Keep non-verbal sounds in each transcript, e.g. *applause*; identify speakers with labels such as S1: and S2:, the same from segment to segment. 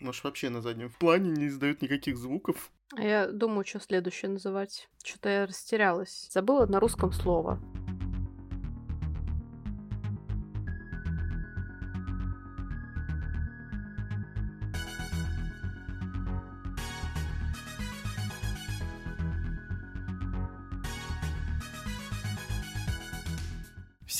S1: Может, вообще на заднем плане не издают никаких звуков?
S2: А я думаю, что следующее называть. Что-то я растерялась. Забыла на русском слово.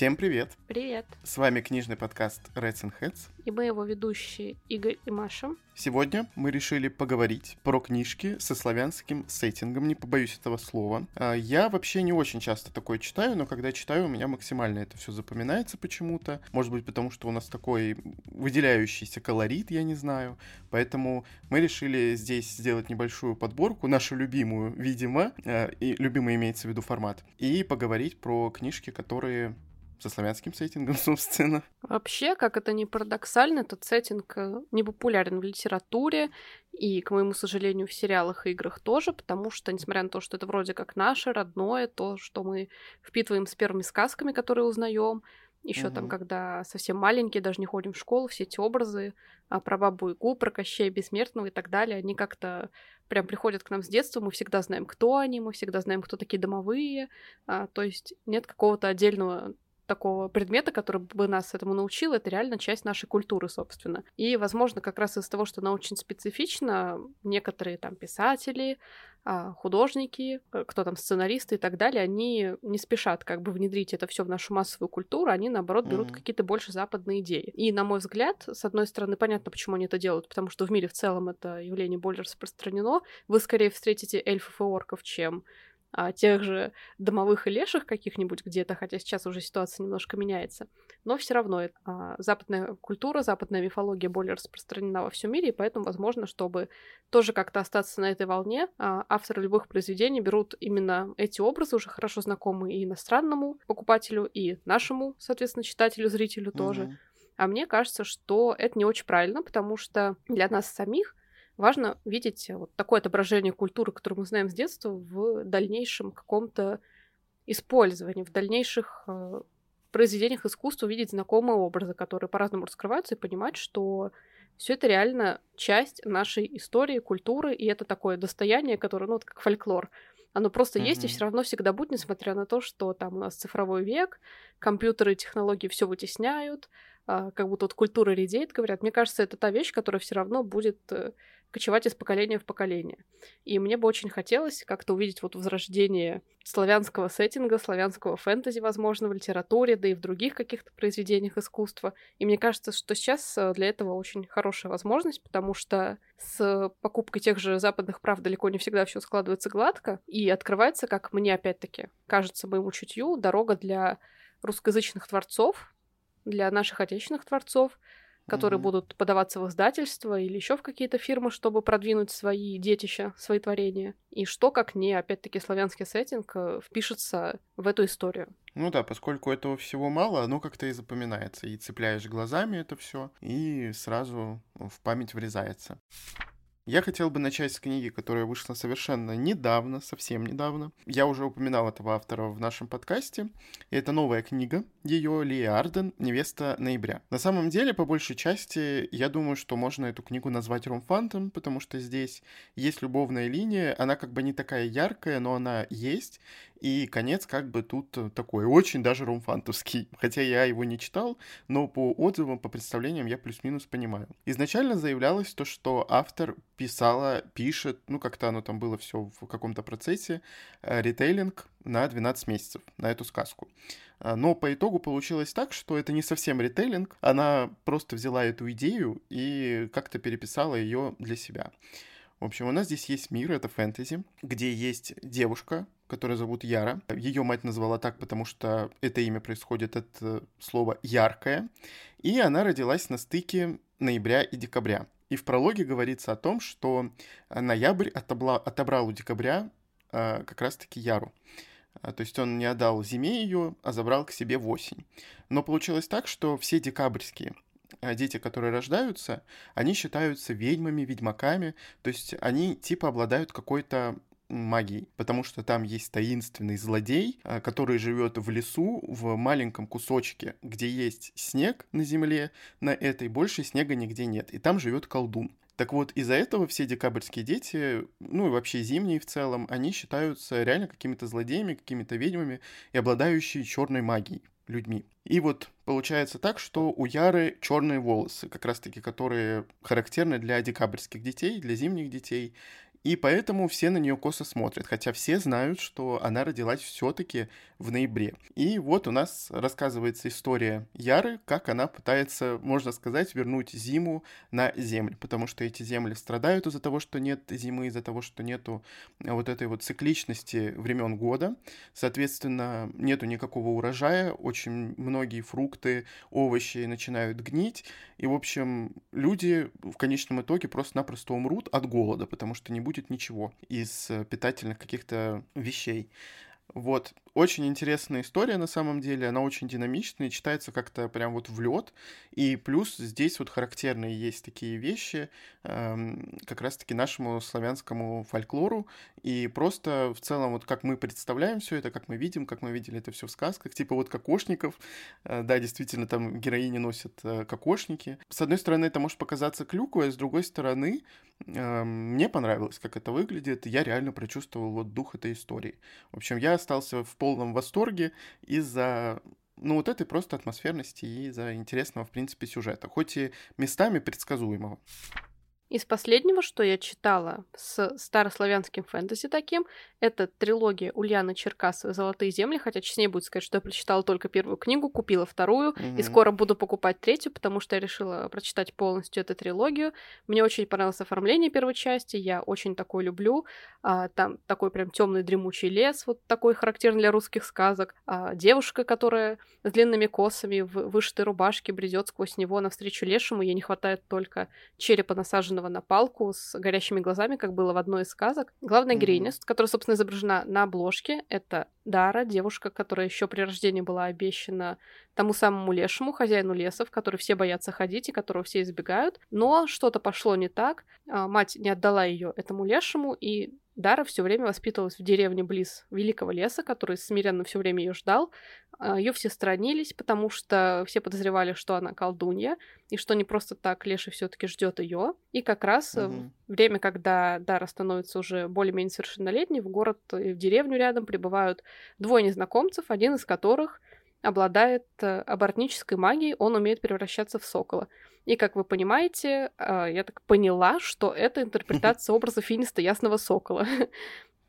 S1: Всем привет!
S2: Привет!
S1: С вами книжный подкаст Reds and Heads.
S2: И мы его ведущие Игорь и Маша.
S1: Сегодня мы решили поговорить про книжки со славянским сеттингом, не побоюсь этого слова. А, я вообще не очень часто такое читаю, но когда читаю, у меня максимально это все запоминается почему-то. Может быть, потому что у нас такой выделяющийся колорит, я не знаю. Поэтому мы решили здесь сделать небольшую подборку, нашу любимую, видимо, а, и любимый имеется в виду формат, и поговорить про книжки, которые со славянским сеттингом, *laughs* собственно.
S2: Вообще, как это ни парадоксально, этот сеттинг э, не популярен в литературе и, к моему сожалению, в сериалах и играх тоже, потому что, несмотря на то, что это вроде как наше, родное, то, что мы впитываем с первыми сказками, которые узнаем, еще угу. там, когда совсем маленькие, даже не ходим в школу, все эти образы а, про бабу Игу, про Кощея Бессмертного и так далее, они как-то прям приходят к нам с детства, мы всегда знаем, кто они, мы всегда знаем, кто такие домовые, а, то есть нет какого-то отдельного такого предмета, который бы нас этому научил, это реально часть нашей культуры, собственно. И, возможно, как раз из-за того, что она очень специфична, некоторые там писатели, а, художники, э, кто там сценаристы и так далее, они не спешат как бы внедрить это все в нашу массовую культуру, они наоборот берут mm-hmm. какие-то больше западные идеи. И на мой взгляд, с одной стороны, понятно, почему они это делают, потому что в мире в целом это явление более распространено. Вы скорее встретите эльфов и орков, чем а, тех же домовых и леших каких-нибудь где-то, хотя сейчас уже ситуация немножко меняется. Но все равно а, западная культура, западная мифология более распространена во всем мире, и поэтому, возможно, чтобы тоже как-то остаться на этой волне, а, авторы любых произведений берут именно эти образы, уже хорошо знакомые и иностранному покупателю, и нашему, соответственно, читателю, зрителю тоже. Mm-hmm. А мне кажется, что это не очень правильно, потому что для нас самих важно видеть вот такое отображение культуры, которую мы знаем с детства, в дальнейшем каком-то использовании, в дальнейших э, произведениях искусства видеть знакомые образы, которые по-разному раскрываются, и понимать, что все это реально часть нашей истории, культуры, и это такое достояние, которое, ну, вот как фольклор. Оно просто mm-hmm. есть и все равно всегда будет, несмотря на то, что там у нас цифровой век, компьютеры, технологии все вытесняют, а, как будто вот культура редеет, говорят. Мне кажется, это та вещь, которая все равно будет э, кочевать из поколения в поколение. И мне бы очень хотелось как-то увидеть вот возрождение славянского сеттинга, славянского фэнтези, возможно, в литературе, да и в других каких-то произведениях искусства. И мне кажется, что сейчас э, для этого очень хорошая возможность, потому что с покупкой тех же западных прав далеко не всегда все складывается гладко, и открывается, как мне опять-таки кажется моему чутью, дорога для русскоязычных творцов, для наших отечественных творцов, которые mm-hmm. будут подаваться в издательство или еще в какие-то фирмы, чтобы продвинуть свои детища, свои творения. И что, как не, опять-таки, славянский сеттинг э, впишется в эту историю.
S1: Ну да, поскольку этого всего мало, оно как-то и запоминается. И цепляешь глазами это все, и сразу в память врезается. Я хотел бы начать с книги, которая вышла совершенно недавно, совсем недавно. Я уже упоминал этого автора в нашем подкасте. И это новая книга ее Лия Арден «Невеста ноября». На самом деле, по большей части, я думаю, что можно эту книгу назвать ромфантом, потому что здесь есть любовная линия, она как бы не такая яркая, но она есть, и конец как бы тут такой очень даже ромфантовский. *laughs* Хотя я его не читал, но по отзывам, по представлениям я плюс-минус понимаю. Изначально заявлялось то, что автор писала, пишет, ну как-то оно там было все в каком-то процессе, э, ритейлинг на 12 месяцев, на эту сказку. А, но по итогу получилось так, что это не совсем ритейлинг, она просто взяла эту идею и как-то переписала ее для себя. В общем, у нас здесь есть мир, это фэнтези, где есть девушка, которую зовут Яра. Ее мать назвала так, потому что это имя происходит от э, слова «яркое». И она родилась на стыке ноября и декабря. И в прологе говорится о том, что ноябрь отобла, отобрал у декабря э, как раз-таки Яру. А, то есть он не отдал зиме ее, а забрал к себе в осень. Но получилось так, что все декабрьские а, дети, которые рождаются, они считаются ведьмами, ведьмаками, то есть они типа обладают какой-то магией, потому что там есть таинственный злодей, а, который живет в лесу в маленьком кусочке, где есть снег на земле, на этой больше снега нигде нет, и там живет колдун. Так вот, из-за этого все декабрьские дети, ну и вообще зимние в целом, они считаются реально какими-то злодеями, какими-то ведьмами и обладающие черной магией людьми. И вот получается так, что у Яры черные волосы, как раз-таки, которые характерны для декабрьских детей, для зимних детей. И поэтому все на нее косо смотрят, хотя все знают, что она родилась все-таки в ноябре. И вот у нас рассказывается история Яры, как она пытается, можно сказать, вернуть зиму на землю, потому что эти земли страдают из-за того, что нет зимы, из-за того, что нету вот этой вот цикличности времен года. Соответственно, нету никакого урожая, очень многие фрукты, овощи начинают гнить, и, в общем, люди в конечном итоге просто-напросто умрут от голода, потому что не будет ничего из питательных каких-то вещей. Вот. Очень интересная история на самом деле, она очень динамичная, читается как-то прям вот в лед. И плюс здесь вот характерные есть такие вещи, эм, как раз-таки нашему славянскому фольклору. И просто в целом вот как мы представляем все это, как мы видим, как мы видели это все в сказках, типа вот кокошников. Э, да, действительно, там героини носят э, кокошники. С одной стороны, это может показаться клюквой, а с другой стороны, э, мне понравилось, как это выглядит. Я реально прочувствовал вот дух этой истории. В общем, я остался в полном восторге из-за ну, вот этой просто атмосферности и из-за интересного, в принципе, сюжета, хоть и местами предсказуемого.
S2: Из последнего, что я читала с старославянским фэнтези таким, это трилогия Ульяны Черкасовой «Золотые земли», хотя честнее будет сказать, что я прочитала только первую книгу, купила вторую, mm-hmm. и скоро буду покупать третью, потому что я решила прочитать полностью эту трилогию. Мне очень понравилось оформление первой части, я очень такое люблю. А, там такой прям темный дремучий лес, вот такой характерный для русских сказок. А, девушка, которая с длинными косами в вышитой рубашке бредет сквозь него навстречу лешему, ей не хватает только черепа насаженного на палку с горящими глазами, как было в одной из сказок. Главная mm-hmm. героиня, которая, собственно, собственно, изображена на обложке. Это Дара, девушка, которая еще при рождении была обещана тому самому лешему, хозяину леса, в который все боятся ходить и которого все избегают. Но что-то пошло не так. А, мать не отдала ее этому лешему, и Дара все время воспитывалась в деревне близ Великого леса, который смиренно все время ее ждал. А, ее все сторонились, потому что все подозревали, что она колдунья, и что не просто так Леша все-таки ждет ее. И как раз угу. время, когда Дара становится уже более-менее совершеннолетней, в город и в деревню рядом прибывают двое незнакомцев, один из которых обладает э, оборотнической магией, он умеет превращаться в сокола. И, как вы понимаете, а, я так поняла, что это интерпретация образа финиста Ясного Сокола. *laughs*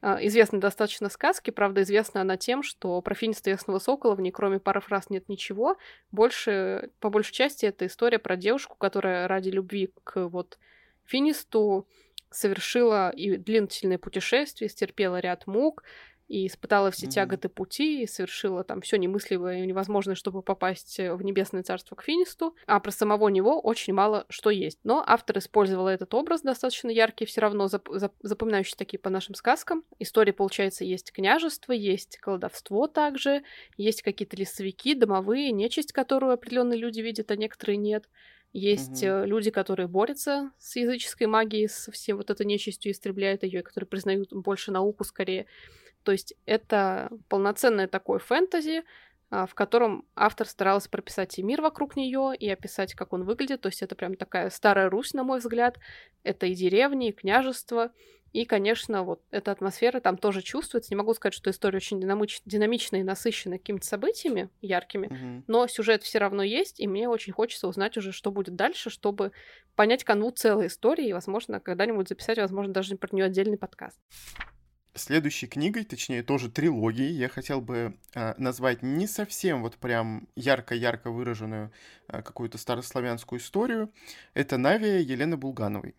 S2: А, известны достаточно сказки, правда, известна она тем, что про финиста Ясного Сокола в ней кроме пары фраз нет ничего. Больше, по большей части, это история про девушку, которая ради любви к вот финисту совершила и длительное путешествие, стерпела ряд мук, и испытала все mm-hmm. тяготы пути, и совершила там все немыслимое и невозможное, чтобы попасть э, в небесное царство к Финисту. А про самого него очень мало что есть. Но автор использовал этот образ достаточно яркий, все равно зап- зап- запоминающий такие по нашим сказкам. Истории, получается, есть княжество, есть колдовство также, есть какие-то лесовики, домовые, нечисть, которую определенные люди видят, а некоторые нет. Есть угу. люди, которые борются с языческой магией, со всем вот этой нечистью, истребляют ее, которые признают больше науку скорее. То есть это полноценное такое фэнтези, а, в котором автор старался прописать и мир вокруг нее, и описать, как он выглядит. То есть это прям такая старая Русь, на мой взгляд. Это и деревни, и княжество. И, конечно, вот эта атмосфера там тоже чувствуется. Не могу сказать, что история очень динамич... динамичная и насыщена какими-то событиями яркими, mm-hmm. но сюжет все равно есть, и мне очень хочется узнать уже, что будет дальше, чтобы понять канву целой истории, и, возможно, когда-нибудь записать, возможно, даже про нее отдельный подкаст.
S1: Следующей книгой, точнее тоже трилогией, я хотел бы э, назвать не совсем вот прям ярко-ярко выраженную э, какую-то старославянскую историю. Это «Навия» Елены Булгановой.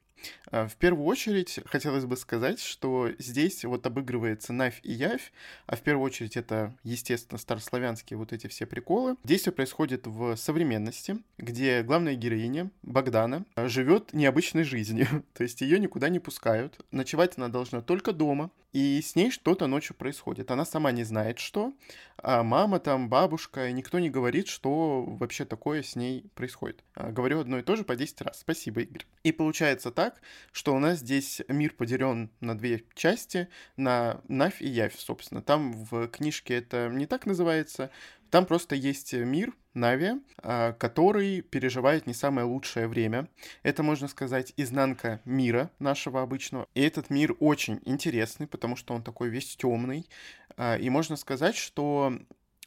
S1: Э, в первую очередь хотелось бы сказать, что здесь вот обыгрывается Навь и Явь, а в первую очередь это, естественно, старославянские вот эти все приколы. Действие происходит в современности, где главная героиня, Богдана, живет необычной жизнью, *laughs* то есть ее никуда не пускают, ночевать она должна только дома, и с ней что-то ночью происходит. Она сама не знает, что, а мама там, бабушка, никто не говорит, что вообще такое с ней происходит. А, говорю одно и то же по 10 раз. Спасибо, Игорь. И получается так, что у нас здесь мир поделен на две части, на Навь и Явь, собственно. Там в книжке это не так называется, Там просто есть мир, Нави, а, который переживает не самое лучшее время. Это, можно сказать, изнанка мира нашего обычного. И этот мир очень интересный, потому что он такой весь темный. А, и можно сказать, что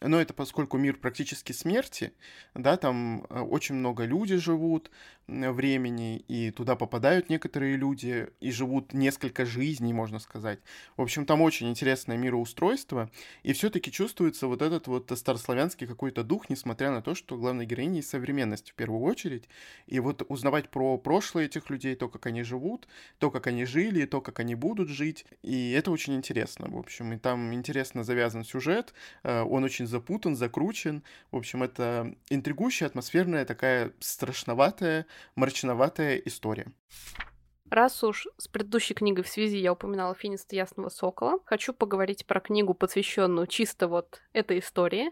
S1: но это поскольку мир практически смерти, да, там э, очень много людей живут, времени, и туда попадают некоторые люди, и живут несколько жизней, можно сказать. В общем, там очень интересное мироустройство, и все-таки чувствуется вот этот вот старославянский какой-то дух, несмотря на то, что главной героиней современность в первую очередь. И вот узнавать про прошлое этих людей, то, как они живут, то, как они жили, то, как они будут жить, и это очень интересно, в общем. И там интересно завязан сюжет, э, он очень запутан, закручен. В общем, это интригующая, атмосферная, такая страшноватая, мрачноватая история.
S2: Раз уж с предыдущей книгой в связи я упоминала «Финиста Ясного Сокола», хочу поговорить про книгу, посвященную чисто вот этой истории.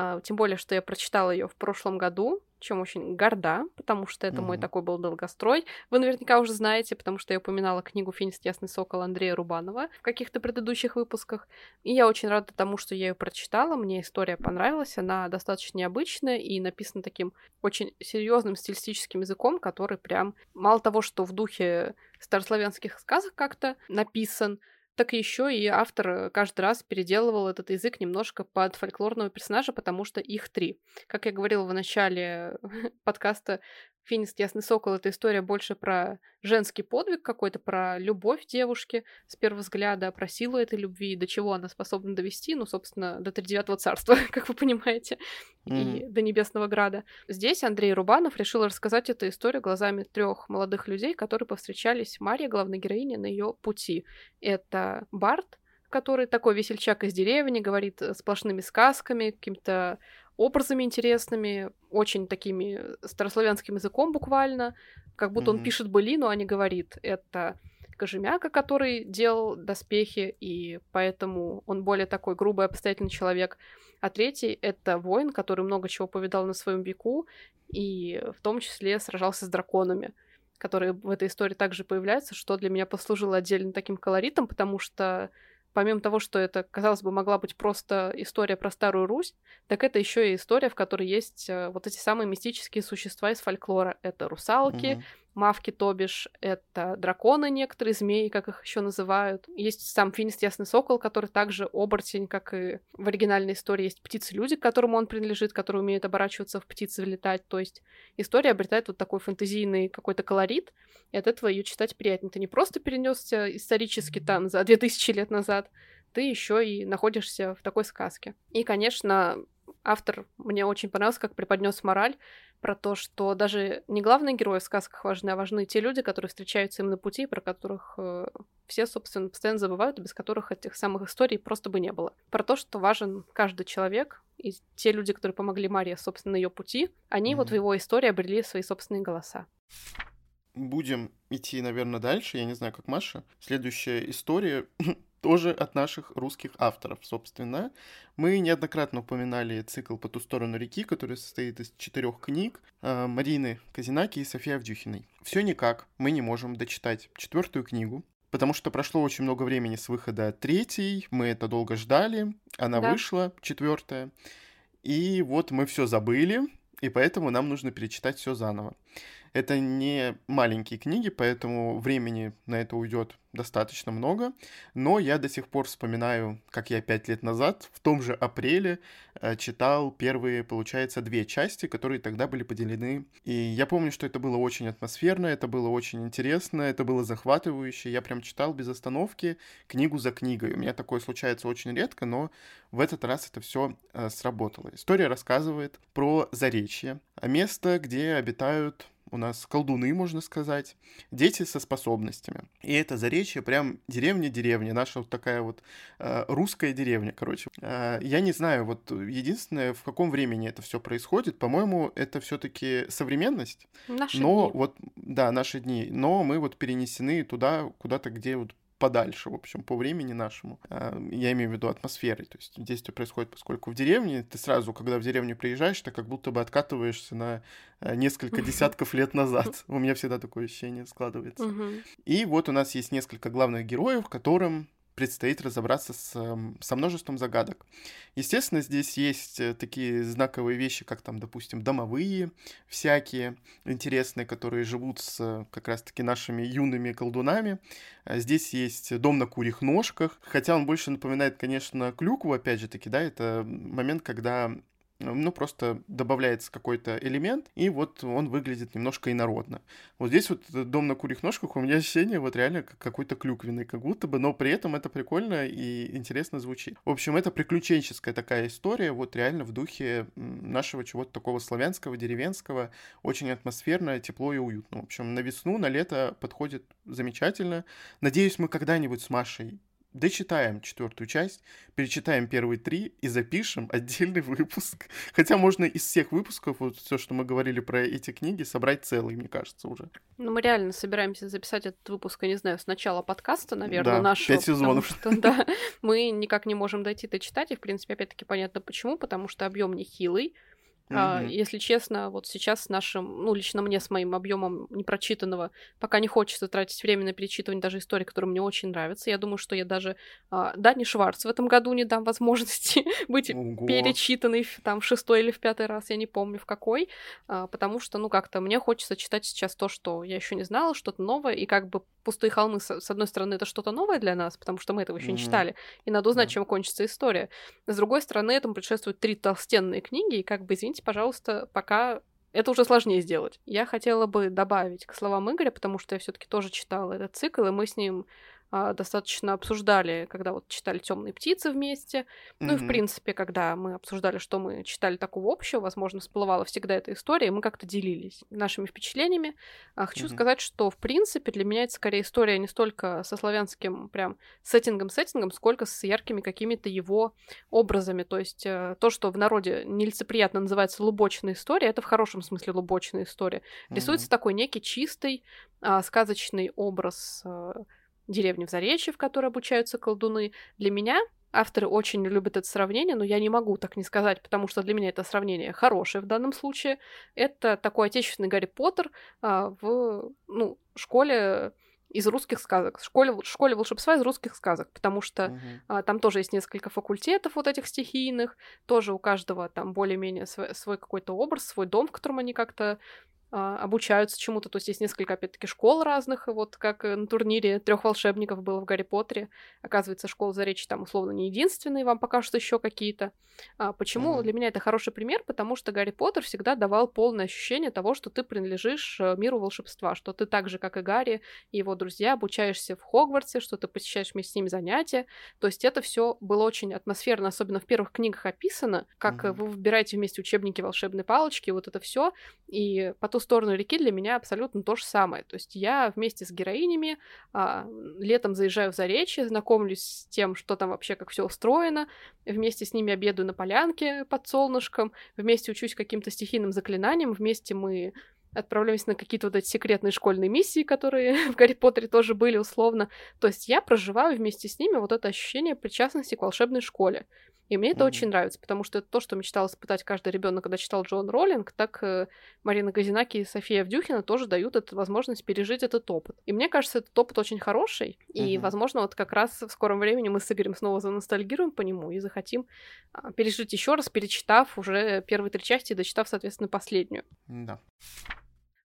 S2: А, тем более, что я прочитала ее в прошлом году, чем очень горда, потому что это mm-hmm. мой такой был долгострой. Вы наверняка уже знаете, потому что я упоминала книгу «Финист Ясный Сокол» Андрея Рубанова в каких-то предыдущих выпусках. И я очень рада тому, что я ее прочитала. Мне история понравилась. Она достаточно необычная и написана таким очень серьезным стилистическим языком, который прям мало того, что в духе старославянских сказок как-то написан, так еще и автор каждый раз переделывал этот язык немножко под фольклорного персонажа, потому что их три. Как я говорила в начале *laughs* подкаста, Финист Ясный Сокол — это история больше про женский подвиг какой-то, про любовь девушки с первого взгляда, про силу этой любви, до чего она способна довести, ну, собственно, до тридевятого царства, *laughs* как вы понимаете, mm-hmm. и до Небесного Града. Здесь Андрей Рубанов решил рассказать эту историю глазами трех молодых людей, которые повстречались Мария, главной героине, на ее пути. Это Барт, который такой весельчак из деревни, говорит сплошными сказками, каким-то образами интересными, очень такими старославянским языком буквально, как будто mm-hmm. он пишет былину, а не говорит. Это Кожемяка, который делал доспехи, и поэтому он более такой грубый, обстоятельный человек. А третий — это воин, который много чего повидал на своем веку, и в том числе сражался с драконами которые в этой истории также появляются, что для меня послужило отдельным таким колоритом, потому что помимо того, что это, казалось бы, могла быть просто история про Старую Русь, так это еще и история, в которой есть э, вот эти самые мистические существа из фольклора. Это русалки, mm-hmm мавки, то бишь это драконы некоторые, змеи, как их еще называют. Есть сам Финист Ясный Сокол, который также оборотень, как и в оригинальной истории. Есть птицы-люди, к которому он принадлежит, которые умеют оборачиваться в птицы, влетать. То есть история обретает вот такой фэнтезийный какой-то колорит, и от этого ее читать приятнее. Ты не просто перенесся исторически там за 2000 лет назад, ты еще и находишься в такой сказке. И, конечно, автор мне очень понравился, как преподнес мораль про то, что даже не главные герои в сказках важны, а важны те люди, которые встречаются им на пути, про которых э, все, собственно, постоянно забывают, и без которых этих самых историй просто бы не было. Про то, что важен каждый человек, и те люди, которые помогли Марии, собственно, ее пути, они mm-hmm. вот в его истории обрели свои собственные голоса.
S1: Будем идти, наверное, дальше. Я не знаю, как Маша. Следующая история тоже от наших русских авторов, собственно. Мы неоднократно упоминали цикл «По ту сторону реки», который состоит из четырех книг э, Марины Казинаки и Софии Авдюхиной. Все никак мы не можем дочитать четвертую книгу, потому что прошло очень много времени с выхода третьей, мы это долго ждали, она да. вышла, четвертая, и вот мы все забыли, и поэтому нам нужно перечитать все заново. Это не маленькие книги, поэтому времени на это уйдет достаточно много, но я до сих пор вспоминаю, как я пять лет назад, в том же апреле, э, читал первые, получается, две части, которые тогда были поделены. И я помню, что это было очень атмосферно, это было очень интересно, это было захватывающе. Я прям читал без остановки книгу за книгой. У меня такое случается очень редко, но в этот раз это все э, сработало. История рассказывает про Заречье, место, где обитают у нас колдуны, можно сказать, дети со способностями. И это заречье прям деревня-деревня, наша вот такая вот э, русская деревня, короче. Э, я не знаю, вот единственное, в каком времени это все происходит, по-моему, это все-таки современность.
S2: Наши
S1: но
S2: дни.
S1: вот, да, наши дни, но мы вот перенесены туда, куда-то, где вот подальше, в общем, по времени нашему. А, я имею в виду атмосферы. То есть действие происходит, поскольку в деревне, ты сразу, когда в деревню приезжаешь, ты как будто бы откатываешься на а, несколько *laughs* десятков лет назад. У меня всегда такое ощущение складывается. И вот у нас есть несколько главных героев, которым предстоит разобраться с, со множеством загадок. Естественно, здесь есть э, такие знаковые вещи, как там, допустим, домовые всякие интересные, которые живут с как раз-таки нашими юными колдунами. А здесь есть дом на курьих ножках, хотя он больше напоминает, конечно, клюкву, опять же таки, да, это момент, когда ну, просто добавляется какой-то элемент, и вот он выглядит немножко инородно. Вот здесь вот дом на курьих ножках у меня ощущение вот реально как какой-то клюквенный, как будто бы, но при этом это прикольно и интересно звучит. В общем, это приключенческая такая история, вот реально в духе нашего чего-то такого славянского, деревенского, очень атмосферно, тепло и уютно. В общем, на весну, на лето подходит замечательно. Надеюсь, мы когда-нибудь с Машей дочитаем четвертую часть, перечитаем первые три и запишем *laughs* отдельный выпуск. Хотя можно из всех выпусков, вот все, что мы говорили про эти книги, собрать целый, мне кажется, уже.
S2: Ну, мы реально собираемся записать этот выпуск, я не знаю, с начала подкаста, наверное, да, нашего.
S1: пять сезонов.
S2: Что, да, *laughs* мы никак не можем дойти до читать, и, в принципе, опять-таки понятно почему, потому что объем нехилый, Mm-hmm. если честно, вот сейчас с нашим, ну, лично мне с моим объемом непрочитанного, пока не хочется тратить время на перечитывание даже истории, которые мне очень нравятся. Я думаю, что я даже а, Дани Шварц в этом году не дам возможности *laughs* быть Ого. перечитанной там в шестой или в пятый раз, я не помню в какой, а, потому что, ну, как-то мне хочется читать сейчас то, что я еще не знала, что-то новое, и как бы пустые холмы, с, с одной стороны, это что-то новое для нас, потому что мы этого еще mm-hmm. не читали, и надо узнать, mm-hmm. чем кончится история. С другой стороны, этому предшествуют три толстенные книги, и как бы, извините, пожалуйста, пока это уже сложнее сделать. Я хотела бы добавить к словам Игоря, потому что я все-таки тоже читала этот цикл, и мы с ним а, достаточно обсуждали, когда вот читали Темные птицы вместе. Mm-hmm. Ну и в принципе, когда мы обсуждали, что мы читали такого общего, возможно, всплывала всегда эта история, и мы как-то делились нашими впечатлениями. А хочу mm-hmm. сказать, что в принципе для меня это скорее история не столько со славянским прям сеттингом-сеттингом, сколько с яркими какими-то его образами. То есть э, то, что в народе нелицеприятно называется лубочная история, это в хорошем смысле лубочная история. Mm-hmm. Рисуется такой некий чистый а, сказочный образ а, деревни в Заречье, в которой обучаются колдуны. Для меня авторы очень любят это сравнение, но я не могу так не сказать, потому что для меня это сравнение хорошее в данном случае. Это такой отечественный Гарри Поттер а, в ну, школе из русских сказок, школе, школе волшебства из русских сказок, потому что uh-huh. а, там тоже есть несколько факультетов вот этих стихийных, тоже у каждого там более-менее свой, свой какой-то образ, свой дом, в котором они как-то обучаются чему-то. То есть есть несколько, опять-таки, школ разных. Вот как на турнире трех волшебников было в Гарри Поттере. Оказывается, школа Заречья там условно не единственные, вам покажут еще какие-то. А почему mm-hmm. для меня это хороший пример? Потому что Гарри Поттер всегда давал полное ощущение того, что ты принадлежишь э, миру волшебства, что ты так же, как и Гарри и его друзья, обучаешься в Хогвартсе, что ты посещаешь вместе с ними занятия. То есть это все было очень атмосферно, особенно в первых книгах описано, как mm-hmm. вы выбираете вместе учебники волшебной палочки, вот это все. И потом ту сторону реки для меня абсолютно то же самое. То есть я вместе с героинями а, летом заезжаю в Заречье, знакомлюсь с тем, что там вообще, как все устроено, вместе с ними обедаю на полянке под солнышком, вместе учусь каким-то стихийным заклинаниям, вместе мы отправляемся на какие-то вот эти секретные школьные миссии, которые *laughs* в Гарри Поттере тоже были условно. То есть я проживаю вместе с ними вот это ощущение причастности к волшебной школе. И мне это mm-hmm. очень нравится, потому что это то, что мечтал испытать каждый ребенок, когда читал Джон Роллинг, так э, Марина Газинаки и София Авдюхина тоже дают эту возможность пережить этот опыт. И мне кажется, этот опыт очень хороший, mm-hmm. и, возможно, вот как раз в скором времени мы с Игорем снова заностальгируем по нему и захотим э, пережить еще раз, перечитав уже первые три части и дочитав, соответственно, последнюю.
S1: Да.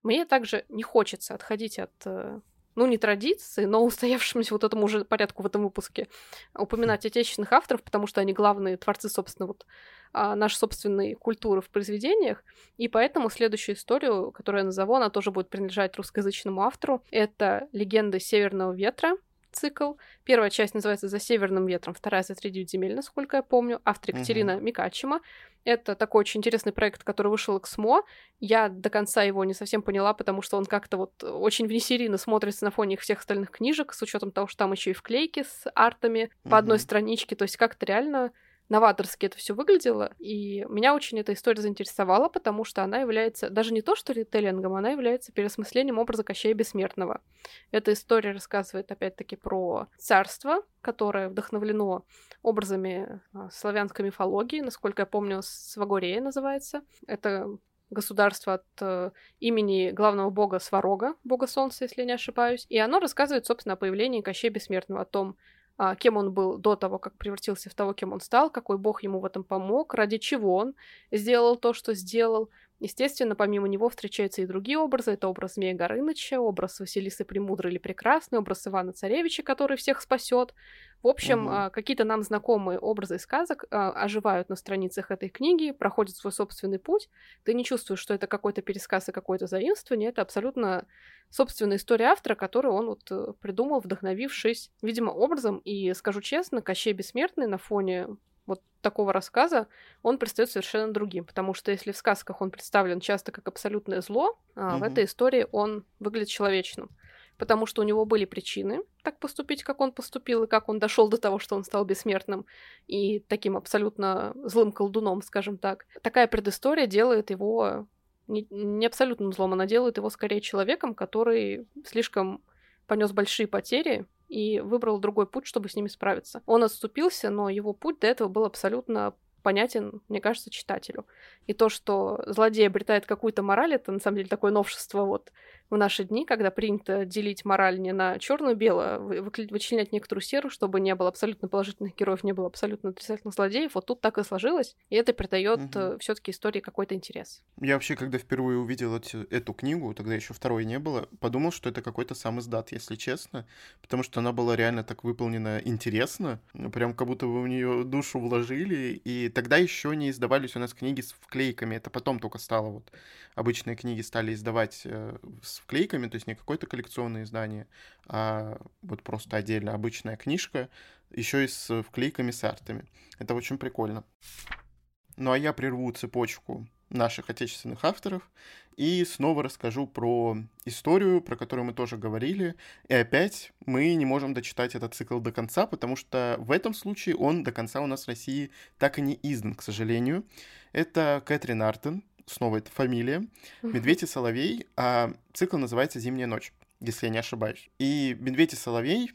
S2: Мне также не хочется отходить от э, ну, не традиции, но устоявшемуся вот этому уже порядку в этом выпуске упоминать отечественных авторов, потому что они главные творцы, собственно, вот а, нашей собственной культуры в произведениях. И поэтому следующую историю, которую я назову, она тоже будет принадлежать русскоязычному автору. Это «Легенды Северного ветра», цикл. Первая часть называется «За северным ветром», вторая «За три земель», насколько я помню. Автор Екатерина угу. Микачима. Это такой очень интересный проект, который вышел XMO. Я до конца его не совсем поняла, потому что он как-то вот очень внесерийно смотрится на фоне всех остальных книжек, с учетом того, что там еще и вклейки с артами mm-hmm. по одной страничке. То есть как-то реально новаторски это все выглядело, и меня очень эта история заинтересовала, потому что она является даже не то, что ритейлингом, она является переосмыслением образа Кощея Бессмертного. Эта история рассказывает, опять-таки, про царство, которое вдохновлено образами а, славянской мифологии, насколько я помню, Свагорея называется. Это государство от э, имени главного бога Сварога, бога солнца, если не ошибаюсь. И оно рассказывает, собственно, о появлении Кощея Бессмертного, о том, кем он был до того, как превратился в того, кем он стал, какой бог ему в этом помог, ради чего он сделал то, что сделал. Естественно, помимо него встречаются и другие образы. Это образ Змея Горыныча, образ Василисы Премудрой или Прекрасной, образ Ивана Царевича, который всех спасет. В общем, угу. какие-то нам знакомые образы сказок а, оживают на страницах этой книги, проходят свой собственный путь. Ты не чувствуешь, что это какой-то пересказ и какое-то заимствование. Это абсолютно собственная история автора, которую он вот э, придумал, вдохновившись, видимо, образом. И скажу честно, Кощей Бессмертный на фоне вот такого рассказа, он предстает совершенно другим. Потому что если в сказках он представлен часто как абсолютное зло, а в этой истории он выглядит человечным. Потому что у него были причины так поступить, как он поступил, и как он дошел до того, что он стал бессмертным и таким абсолютно злым колдуном, скажем так. Такая предыстория делает его не, не абсолютным злом, она делает его скорее человеком, который слишком понес большие потери и выбрал другой путь, чтобы с ними справиться. Он отступился, но его путь до этого был абсолютно понятен, мне кажется, читателю. И то, что злодей обретает какую-то мораль, это на самом деле такое новшество вот в наши дни, когда принято делить мораль не на черную белую, а вычленять некоторую серу, чтобы не было абсолютно положительных героев, не было абсолютно отрицательных злодеев. Вот тут так и сложилось, и это придает угу. все-таки истории какой-то интерес.
S1: Я вообще, когда впервые увидел эти, эту книгу, тогда еще второй не было, подумал, что это какой-то сам издат, если честно, потому что она была реально так выполнена интересно, прям как будто вы в нее душу вложили, и тогда еще не издавались у нас книги с вклейками, это потом только стало вот обычные книги стали издавать э, с вклейками, то есть не какое-то коллекционное издание, а вот просто отдельно обычная книжка, еще и с вклейками с артами. Это очень прикольно. Ну а я прерву цепочку наших отечественных авторов и снова расскажу про историю, про которую мы тоже говорили. И опять мы не можем дочитать этот цикл до конца, потому что в этом случае он до конца у нас в России так и не издан, к сожалению. Это Кэтрин Артен, снова это фамилия, «Медведь и соловей», а цикл называется «Зимняя ночь», если я не ошибаюсь. И «Медведь и соловей»,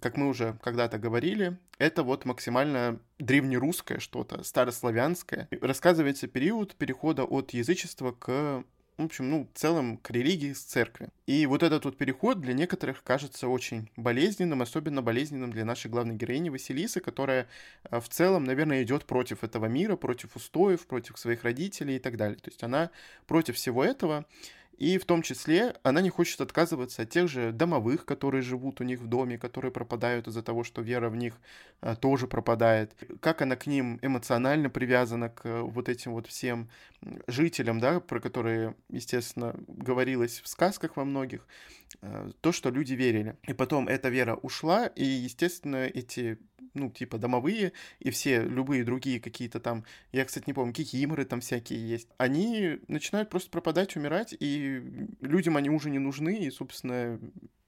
S1: как мы уже когда-то говорили, это вот максимально древнерусское что-то, старославянское. Рассказывается период перехода от язычества к в общем, ну, в целом к религии с церкви. И вот этот вот переход для некоторых кажется очень болезненным, особенно болезненным для нашей главной героини Василисы, которая э, в целом, наверное, идет против этого мира, против устоев, против своих родителей и так далее. То есть она против всего этого. И в том числе она не хочет отказываться от тех же домовых, которые живут у них в доме, которые пропадают из-за того, что вера в них а, тоже пропадает. Как она к ним эмоционально привязана, к вот этим вот всем жителям, да, про которые, естественно, говорилось в сказках во многих, а, то, что люди верили. И потом эта вера ушла, и, естественно, эти ну, типа домовые и все любые другие какие-то там, я, кстати, не помню, кикиморы там всякие есть, они начинают просто пропадать, умирать, и людям они уже не нужны, и, собственно,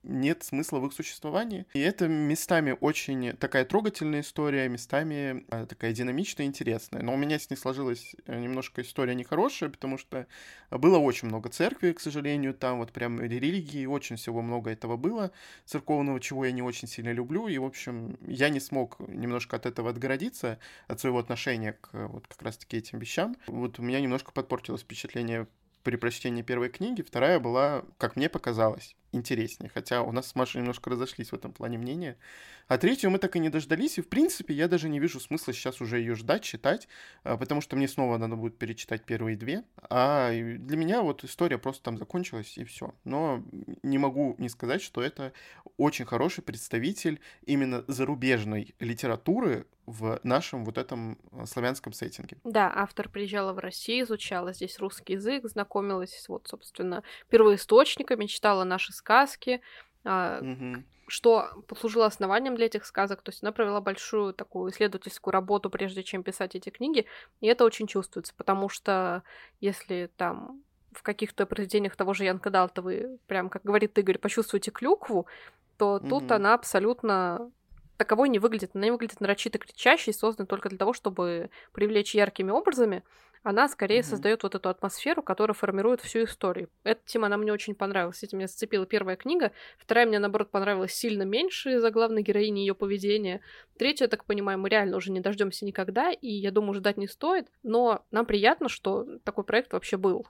S1: нет смысла в их существовании. И это местами очень такая трогательная история, местами э, такая динамичная, интересная. Но у меня с ней сложилась э, немножко история нехорошая, потому что было очень много церкви, к сожалению, там вот прям религии, очень всего много этого было церковного, чего я не очень сильно люблю. И, в общем, я не смог немножко от этого отгородиться, от своего отношения к вот как раз-таки этим вещам. Вот у меня немножко подпортилось впечатление при прочтении первой книги, вторая была, как мне показалось, интереснее. Хотя у нас с Машей немножко разошлись в этом плане мнения. А третью мы так и не дождались, и в принципе я даже не вижу смысла сейчас уже ее ждать, читать, а, потому что мне снова надо будет перечитать первые две. А для меня вот история просто там закончилась и все. Но не могу не сказать, что это очень хороший представитель именно зарубежной литературы в нашем вот этом а, славянском сеттинге.
S2: Да, автор приезжала в Россию, изучала здесь русский язык, знакомилась вот, собственно, первоисточниками, читала наши сказки, угу. что послужило основанием для этих сказок. То есть она провела большую такую исследовательскую работу, прежде чем писать эти книги, и это очень чувствуется, потому что если там в каких-то произведениях того же Янка Далта вы, прям, как говорит Игорь, почувствуете клюкву, то угу. тут она абсолютно таковой не выглядит. Она не выглядит нарочито кричащей, созданной только для того, чтобы привлечь яркими образами. Она скорее mm-hmm. создает вот эту атмосферу, которая формирует всю историю. Эта тема, она мне очень понравилась. Этим меня зацепила первая книга. Вторая мне, наоборот, понравилась сильно меньше из-за главной героини ее поведения. Третья, я так понимаю, мы реально уже не дождемся никогда, и я думаю, ждать не стоит. Но нам приятно, что такой проект вообще был,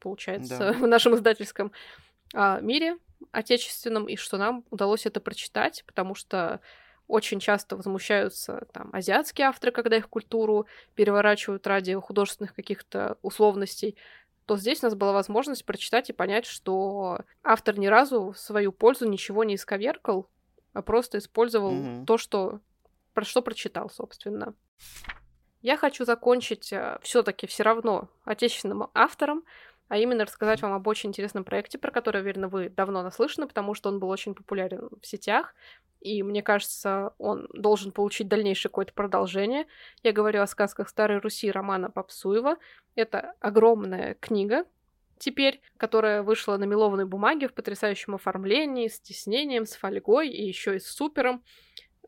S2: получается, да. *laughs* в нашем издательском а, мире отечественном, и что нам удалось это прочитать, потому что очень часто возмущаются там азиатские авторы, когда их культуру переворачивают ради художественных каких-то условностей, то здесь у нас была возможность прочитать и понять, что автор ни разу в свою пользу ничего не исковеркал, а просто использовал mm-hmm. то, что про что прочитал, собственно. Я хочу закончить э, все-таки все равно отечественным автором, а именно рассказать вам об очень интересном проекте, про который, уверена, вы давно наслышаны, потому что он был очень популярен в сетях, и мне кажется, он должен получить дальнейшее какое-то продолжение. Я говорю о сказках Старой Руси романа Попсуева. Это огромная книга, теперь, которая вышла на мелованной бумаге в потрясающем оформлении, с тиснением, с фольгой и еще и с супером.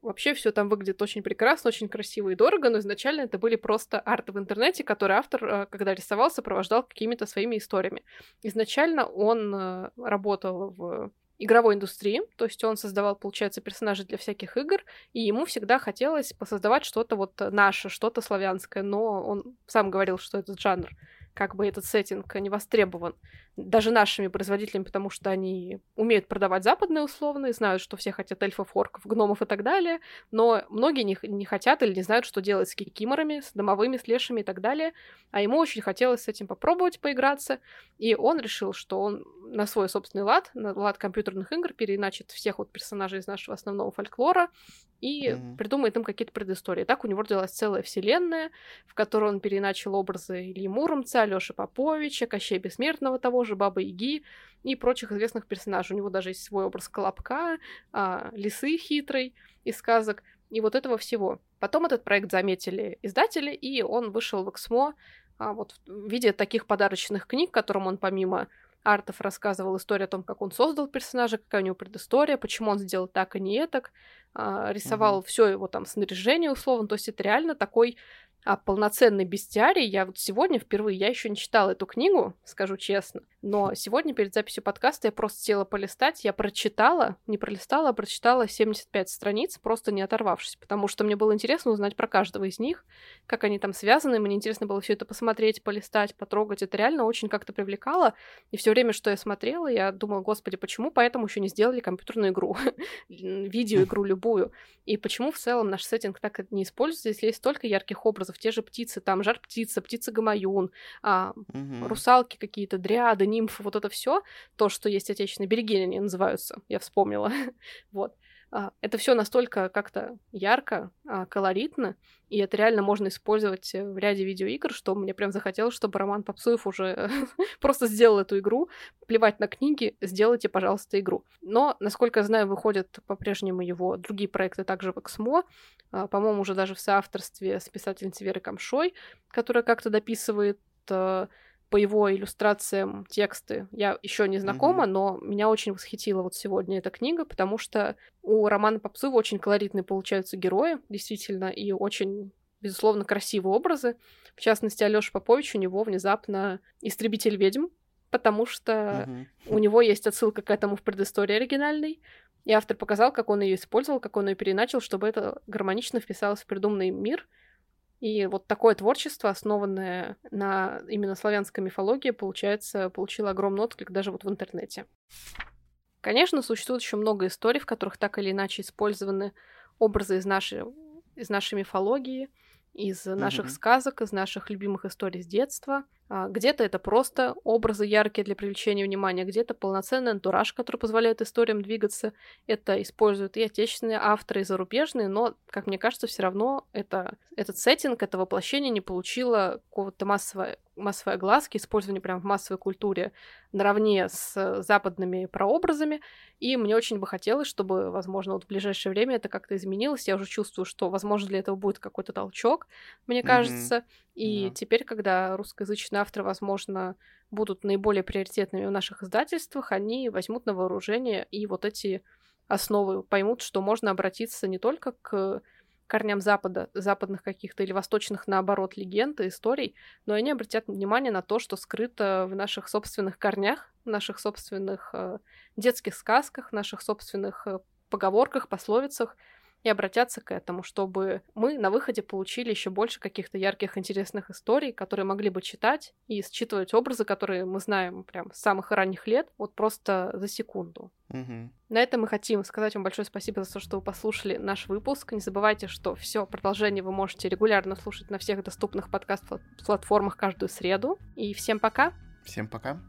S2: Вообще все там выглядит очень прекрасно, очень красиво и дорого, но изначально это были просто арты в интернете, которые автор, э, когда рисовал, сопровождал какими-то своими историями. Изначально он э, работал в игровой индустрии, то есть он создавал, получается, персонажей для всяких игр, и ему всегда хотелось посоздавать что-то вот наше, что-то славянское, но он сам говорил, что этот жанр как бы этот сеттинг не востребован даже нашими производителями, потому что они умеют продавать западные условные, знают, что все хотят эльфов, орков, гномов и так далее, но многие не, не хотят или не знают, что делать с кикиморами, с домовыми, с лешами и так далее, а ему очень хотелось с этим попробовать поиграться, и он решил, что он на свой собственный лад, на лад компьютерных игр переиначит всех вот персонажей из нашего основного фольклора и mm-hmm. придумает им какие-то предыстории. Так у него родилась целая вселенная, в которой он переиначил образы Ильи Муромца, Алёши Поповича, Кощей Бессмертного того же, Бабы Яги и прочих известных персонажей. У него даже есть свой образ Колобка, а, Лисы хитрой из сказок, и вот этого всего. Потом этот проект заметили издатели, и он вышел в Эксмо а, вот в виде таких подарочных книг, которым он помимо артов рассказывал историю о том, как он создал персонажа, какая у него предыстория, почему он сделал так, а не так, а, рисовал mm-hmm. все его там снаряжение условно, то есть это реально такой а полноценный бестиарий я вот сегодня впервые, я еще не читала эту книгу, скажу честно, но сегодня перед записью подкаста я просто села полистать, я прочитала, не пролистала, а прочитала 75 страниц, просто не оторвавшись, потому что мне было интересно узнать про каждого из них, как они там связаны, мне интересно было все это посмотреть, полистать, потрогать, это реально очень как-то привлекало, и все время, что я смотрела, я думала, господи, почему поэтому еще не сделали компьютерную игру, *laughs* видеоигру любую, и почему в целом наш сеттинг так не используется, если есть столько ярких образов, те же птицы, там жар-птица, птица-гамаюн, а, угу. русалки какие-то, дриады, нимфы, вот это все, то, что есть отечественные береги, они называются, я вспомнила, *laughs* вот. А, это все настолько как-то ярко, а, колоритно, и это реально можно использовать в ряде видеоигр, что мне прям захотелось, чтобы Роман Попсуев уже *laughs* просто сделал эту игру. Плевать на книги, сделайте, пожалуйста, игру. Но, насколько я знаю, выходят по-прежнему его другие проекты также в Эксмо, а, по-моему, уже даже в соавторстве с писательницей Верой Камшой, которая как-то дописывает по его иллюстрациям тексты я еще не знакома, mm-hmm. но меня очень восхитила вот сегодня эта книга, потому что у романа Попсова очень колоритные получаются герои, действительно, и очень безусловно, красивые образы. В частности, Алёша Попович у него внезапно истребитель ведьм, потому что uh-huh. у него есть отсылка к этому в предыстории оригинальной. И автор показал, как он ее использовал, как он ее переначал, чтобы это гармонично вписалось в придуманный мир. И вот такое творчество, основанное на именно славянской мифологии, получается, получило огромный отклик даже вот в интернете. Конечно, существует еще много историй, в которых так или иначе использованы образы из нашей, из нашей мифологии, из наших mm-hmm. сказок, из наших любимых историй с детства — где-то это просто образы яркие для привлечения внимания, где-то полноценный антураж, который позволяет историям двигаться. Это используют и отечественные авторы, и зарубежные, но, как мне кажется, все равно это, этот сеттинг, это воплощение не получило какого-то массового массовой огласки, использования прям в массовой культуре наравне с западными прообразами. И мне очень бы хотелось, чтобы, возможно, вот в ближайшее время это как-то изменилось. Я уже чувствую, что, возможно, для этого будет какой-то толчок, мне mm-hmm. кажется. И mm-hmm. теперь, когда русскоязычные отечественные авторы, возможно, будут наиболее приоритетными в наших издательствах, они возьмут на вооружение и вот эти основы поймут, что можно обратиться не только к корням Запада, западных каких-то или восточных, наоборот, легенд и историй, но они обратят внимание на то, что скрыто в наших собственных корнях, в наших собственных э, детских сказках, в наших собственных э, поговорках, пословицах, и обратятся к этому, чтобы мы на выходе получили еще больше каких-то ярких, интересных историй, которые могли бы читать и считывать образы, которые мы знаем прям с самых ранних лет, вот просто за секунду.
S1: Угу.
S2: На этом мы хотим сказать вам большое спасибо за то, что вы послушали наш выпуск. Не забывайте, что все продолжение вы можете регулярно слушать на всех доступных подкаст-платформах каждую среду. И всем пока!
S1: Всем пока!